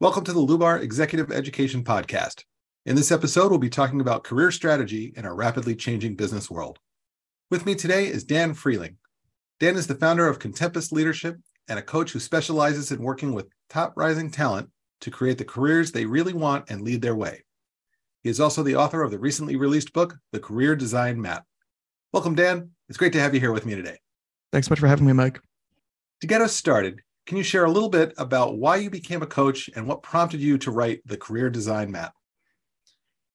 Welcome to the Lubar Executive Education Podcast. In this episode, we'll be talking about career strategy in our rapidly changing business world. With me today is Dan Freehling. Dan is the founder of Contempus Leadership and a coach who specializes in working with top rising talent to create the careers they really want and lead their way. He is also the author of the recently released book, The Career Design Map. Welcome, Dan. It's great to have you here with me today. Thanks so much for having me, Mike. To get us started, can you share a little bit about why you became a coach and what prompted you to write the career design map?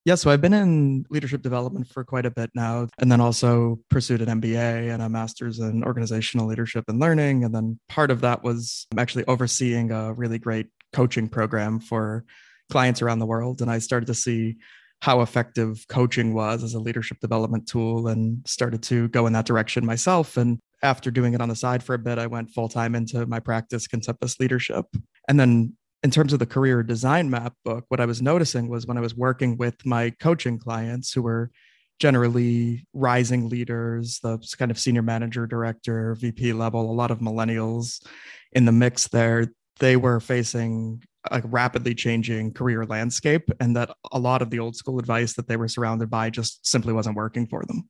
Yeah, so I've been in leadership development for quite a bit now, and then also pursued an MBA and a master's in organizational leadership and learning. And then part of that was actually overseeing a really great coaching program for clients around the world. And I started to see how effective coaching was as a leadership development tool and started to go in that direction myself. And after doing it on the side for a bit, I went full time into my practice, Contempus Leadership. And then in terms of the career design map book, what I was noticing was when I was working with my coaching clients who were generally rising leaders, the kind of senior manager, director, VP level, a lot of millennials in the mix there, they were facing a rapidly changing career landscape and that a lot of the old school advice that they were surrounded by just simply wasn't working for them.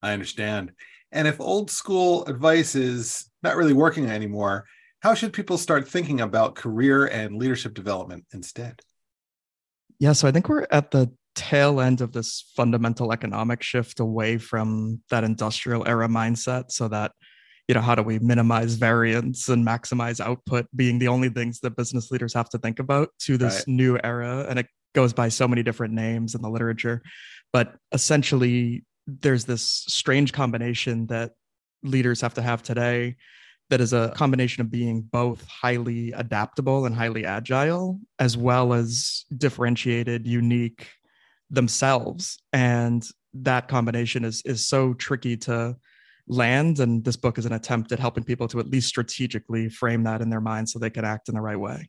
I understand. And if old school advice is not really working anymore, how should people start thinking about career and leadership development instead? Yeah, so I think we're at the tail end of this fundamental economic shift away from that industrial era mindset so that you know how do we minimize variance and maximize output being the only things that business leaders have to think about to this right. new era and it goes by so many different names in the literature but essentially there's this strange combination that leaders have to have today that is a combination of being both highly adaptable and highly agile, as well as differentiated, unique themselves. And that combination is is so tricky to land. And this book is an attempt at helping people to at least strategically frame that in their mind so they can act in the right way.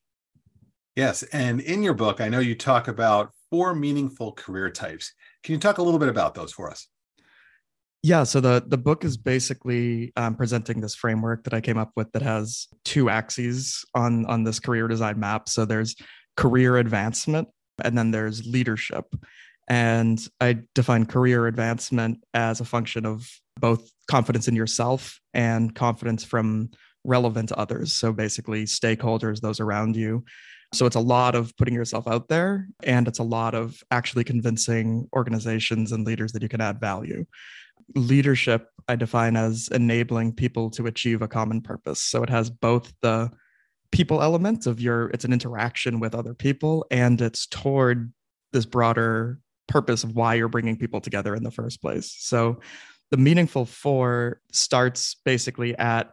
Yes. And in your book, I know you talk about four meaningful career types. Can you talk a little bit about those for us? Yeah, so the the book is basically um, presenting this framework that I came up with that has two axes on on this career design map. So there's career advancement, and then there's leadership. And I define career advancement as a function of both confidence in yourself and confidence from relevant others. So basically, stakeholders, those around you. So it's a lot of putting yourself out there, and it's a lot of actually convincing organizations and leaders that you can add value leadership I define as enabling people to achieve a common purpose. So it has both the people element of your it's an interaction with other people and it's toward this broader purpose of why you're bringing people together in the first place. So the meaningful four starts basically at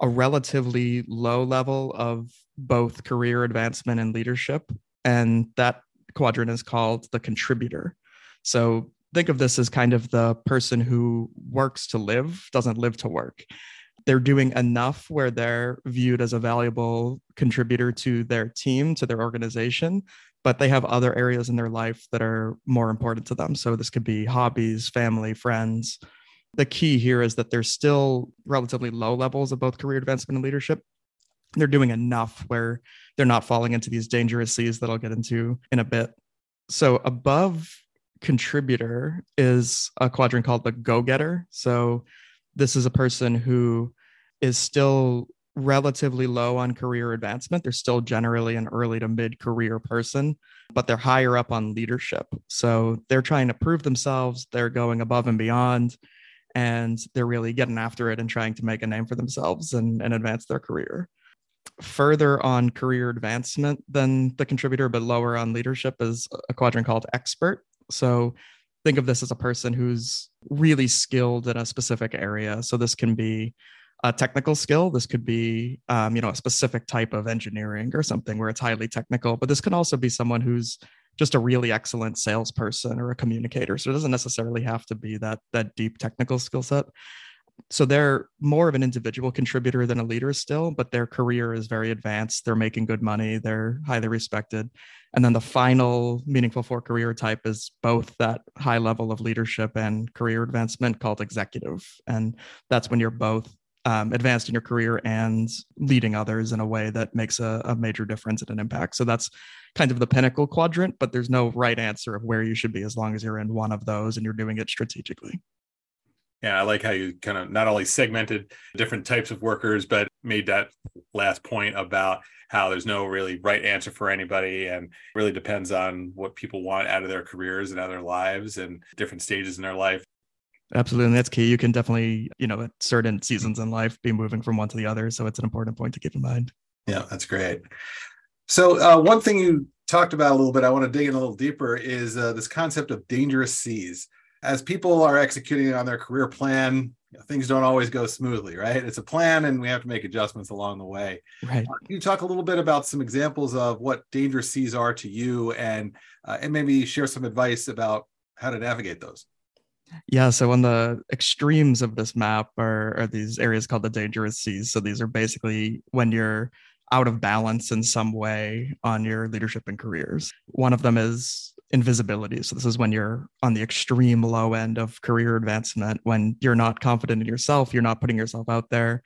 a relatively low level of both career advancement and leadership and that quadrant is called the contributor. So think of this as kind of the person who works to live, doesn't live to work. They're doing enough where they're viewed as a valuable contributor to their team, to their organization, but they have other areas in their life that are more important to them. So this could be hobbies, family, friends. The key here is that there's still relatively low levels of both career advancement and leadership. They're doing enough where they're not falling into these dangerous seas that I'll get into in a bit. So above contributor is a quadrant called the go getter. So, this is a person who is still relatively low on career advancement. They're still generally an early to mid career person, but they're higher up on leadership. So, they're trying to prove themselves, they're going above and beyond, and they're really getting after it and trying to make a name for themselves and, and advance their career. Further on career advancement than the contributor, but lower on leadership is a quadrant called expert. So think of this as a person who's really skilled in a specific area. So this can be a technical skill. This could be, um, you know, a specific type of engineering or something where it's highly technical. But this can also be someone who's just a really excellent salesperson or a communicator. So it doesn't necessarily have to be that that deep technical skill set so they're more of an individual contributor than a leader still, but their career is very advanced. They're making good money. They're highly respected. And then the final meaningful four career type is both that high level of leadership and career advancement called executive. And that's when you're both um, advanced in your career and leading others in a way that makes a, a major difference and an impact. So that's kind of the pinnacle quadrant, but there's no right answer of where you should be as long as you're in one of those and you're doing it strategically. Yeah, I like how you kind of not only segmented different types of workers, but made that last point about how there's no really right answer for anybody and really depends on what people want out of their careers and out of their lives and different stages in their life. Absolutely. And that's key. You can definitely, you know, at certain seasons in life be moving from one to the other. So it's an important point to keep in mind. Yeah, that's great. So, uh, one thing you talked about a little bit, I want to dig in a little deeper, is uh, this concept of dangerous seas. As people are executing on their career plan, you know, things don't always go smoothly, right? It's a plan, and we have to make adjustments along the way. Right. Uh, can you talk a little bit about some examples of what dangerous seas are to you, and uh, and maybe share some advice about how to navigate those? Yeah, so on the extremes of this map are, are these areas called the dangerous seas. So these are basically when you're out of balance in some way on your leadership and careers. One of them is invisibility. So, this is when you're on the extreme low end of career advancement, when you're not confident in yourself, you're not putting yourself out there,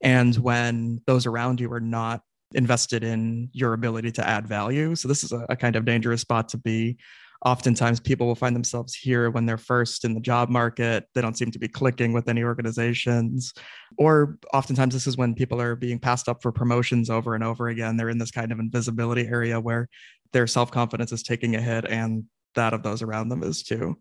and when those around you are not invested in your ability to add value. So, this is a, a kind of dangerous spot to be oftentimes people will find themselves here when they're first in the job market they don't seem to be clicking with any organizations or oftentimes this is when people are being passed up for promotions over and over again they're in this kind of invisibility area where their self-confidence is taking a hit and that of those around them is too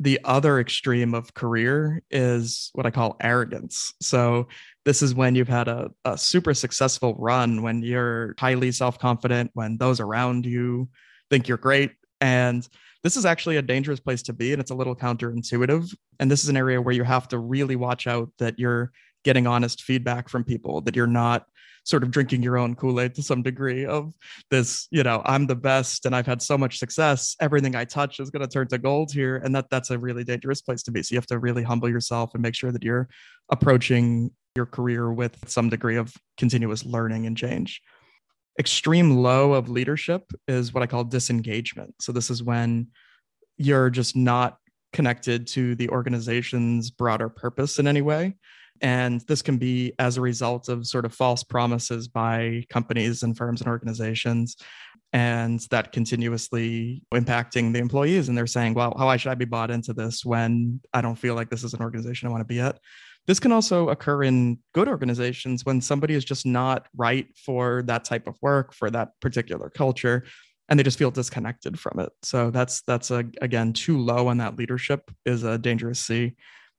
the other extreme of career is what I call arrogance. So, this is when you've had a, a super successful run, when you're highly self confident, when those around you think you're great, and this is actually a dangerous place to be, and it's a little counterintuitive. And this is an area where you have to really watch out that you're getting honest feedback from people, that you're not sort of drinking your own Kool-Aid to some degree of this, you know, I'm the best and I've had so much success. Everything I touch is going to turn to gold here. And that that's a really dangerous place to be. So you have to really humble yourself and make sure that you're approaching your career with some degree of continuous learning and change extreme low of leadership is what I call disengagement. So this is when you're just not connected to the organization's broader purpose in any way. And this can be as a result of sort of false promises by companies and firms and organizations. And that continuously impacting the employees. And they're saying, well, how should I be bought into this when I don't feel like this is an organization I want to be at? This can also occur in good organizations when somebody is just not right for that type of work, for that particular culture, and they just feel disconnected from it. So that's that's a, again too low on that leadership is a dangerous sea.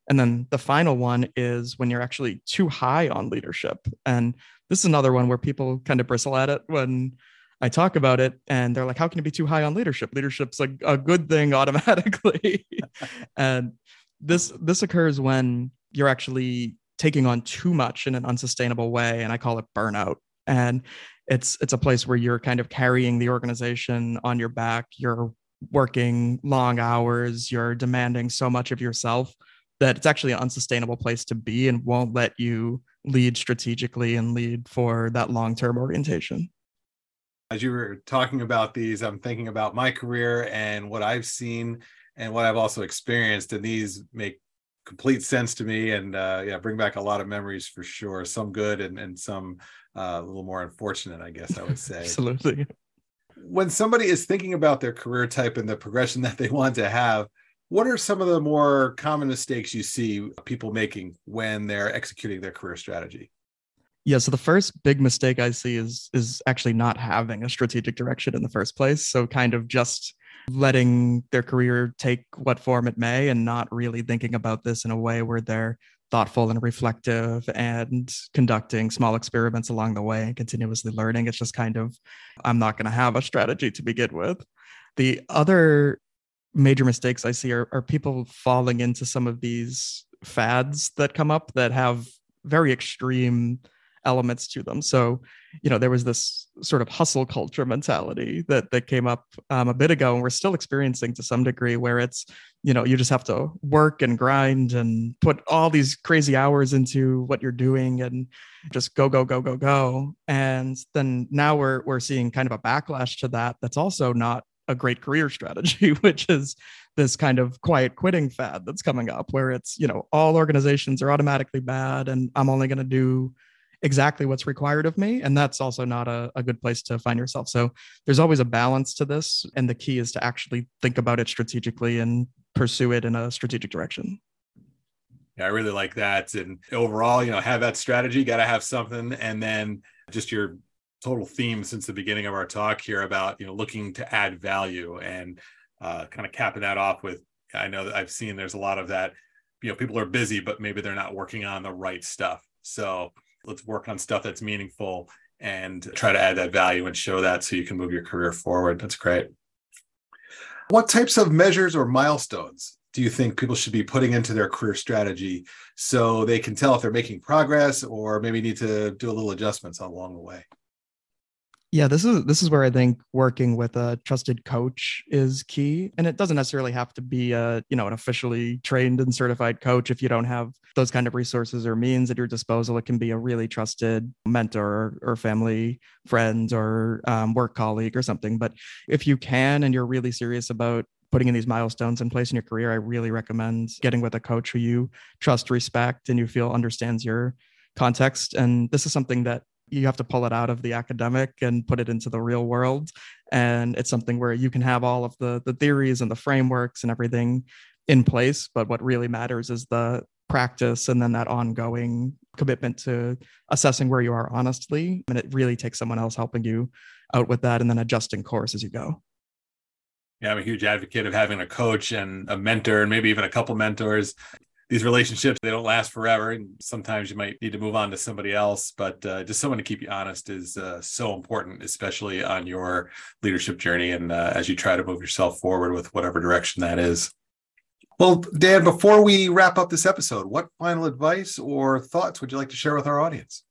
And then the final one is when you're actually too high on leadership. And this is another one where people kind of bristle at it when I talk about it and they're like, how can you be too high on leadership? Leadership's a, a good thing automatically. and this this occurs when you're actually taking on too much in an unsustainable way and i call it burnout and it's it's a place where you're kind of carrying the organization on your back you're working long hours you're demanding so much of yourself that it's actually an unsustainable place to be and won't let you lead strategically and lead for that long-term orientation. As you were talking about these i'm thinking about my career and what i've seen and what i've also experienced and these make complete sense to me and uh, yeah bring back a lot of memories for sure. Some good and, and some uh, a little more unfortunate i guess i would say. Absolutely. When somebody is thinking about their career type and the progression that they want to have what are some of the more common mistakes you see people making when they're executing their career strategy yeah so the first big mistake i see is is actually not having a strategic direction in the first place so kind of just letting their career take what form it may and not really thinking about this in a way where they're thoughtful and reflective and conducting small experiments along the way and continuously learning. It's just kind of, I'm not going to have a strategy to begin with. The other major mistakes I see are, are people falling into some of these fads that come up that have very extreme elements to them. So, you know, there was this sort of hustle culture mentality that that came up um, a bit ago, and we're still experiencing to some degree, where it's, you know, you just have to work and grind and put all these crazy hours into what you're doing, and just go, go, go, go, go. And then now we're we're seeing kind of a backlash to that. That's also not a great career strategy, which is this kind of quiet quitting fad that's coming up where it's, you know, all organizations are automatically bad and I'm only going to do exactly what's required of me. And that's also not a, a good place to find yourself. So there's always a balance to this. And the key is to actually think about it strategically and pursue it in a strategic direction. Yeah, I really like that. And overall, you know, have that strategy, got to have something. And then just your total theme since the beginning of our talk here about, you know, looking to add value and uh, kind of capping that off with, I know that I've seen there's a lot of that, you know, people are busy, but maybe they're not working on the right stuff. So let's work on stuff that's meaningful and try to add that value and show that so you can move your career forward. That's great. What types of measures or milestones do you think people should be putting into their career strategy so they can tell if they're making progress or maybe need to do a little adjustments along the way? Yeah, this is this is where I think working with a trusted coach is key, and it doesn't necessarily have to be a you know an officially trained and certified coach. If you don't have those kind of resources or means at your disposal, it can be a really trusted mentor or, family friend or um, work colleague or something. But if you can and you're really serious about putting in these milestones in place in your career, I really recommend getting with a coach who you trust, respect, and you feel understands your context. And this is something that you have to pull it out of the academic and put it into the real world. And it's something where you can have all of the the theories and the frameworks and everything in place. But what really matters is the practice and then that ongoing commitment to assessing where you are honestly. And it really takes someone else helping you out with that and then adjusting course as you go. Yeah, I'm a huge advocate of having a coach and a mentor and maybe even a couple mentors these relationships they don't last forever and sometimes you might need to move on to somebody else but uh, just someone to keep you honest is uh, so important especially on your leadership journey and uh, as you try to move yourself forward with whatever direction that is. Well dan before we wrap up this episode what final advice or thoughts would you like to share with our audience?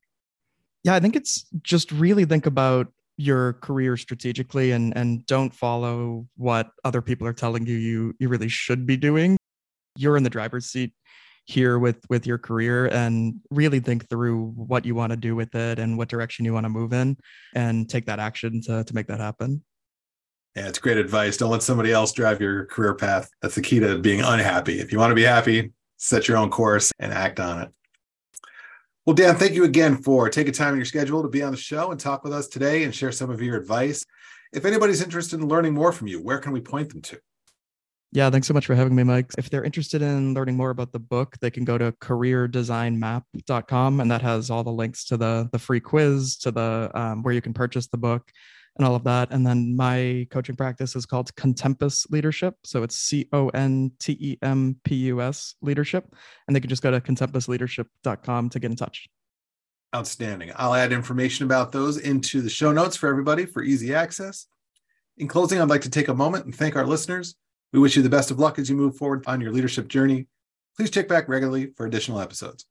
Yeah i think it's just really think about your career strategically and and don't follow what other people are telling you you you really should be doing you're in the driver's seat here with with your career and really think through what you want to do with it and what direction you want to move in and take that action to to make that happen. Yeah it's great advice. Don't let somebody else drive your career path. That's the key to being unhappy. If you want to be happy set your own course and act on it. Well dan thank you again for taking time in your schedule to be on the show and talk with us today and share some of your advice. If anybody's interested in learning more from you where can we point them to yeah, thanks so much for having me, Mike. If they're interested in learning more about the book, they can go to careerdesignmap.com, and that has all the links to the the free quiz, to the um, where you can purchase the book, and all of that. And then my coaching practice is called Contempus Leadership, so it's C O N T E M P U S Leadership, and they can just go to contempusleadership.com to get in touch. Outstanding. I'll add information about those into the show notes for everybody for easy access. In closing, I'd like to take a moment and thank our listeners we wish you the best of luck as you move forward on your leadership journey. Please check back regularly for additional episodes.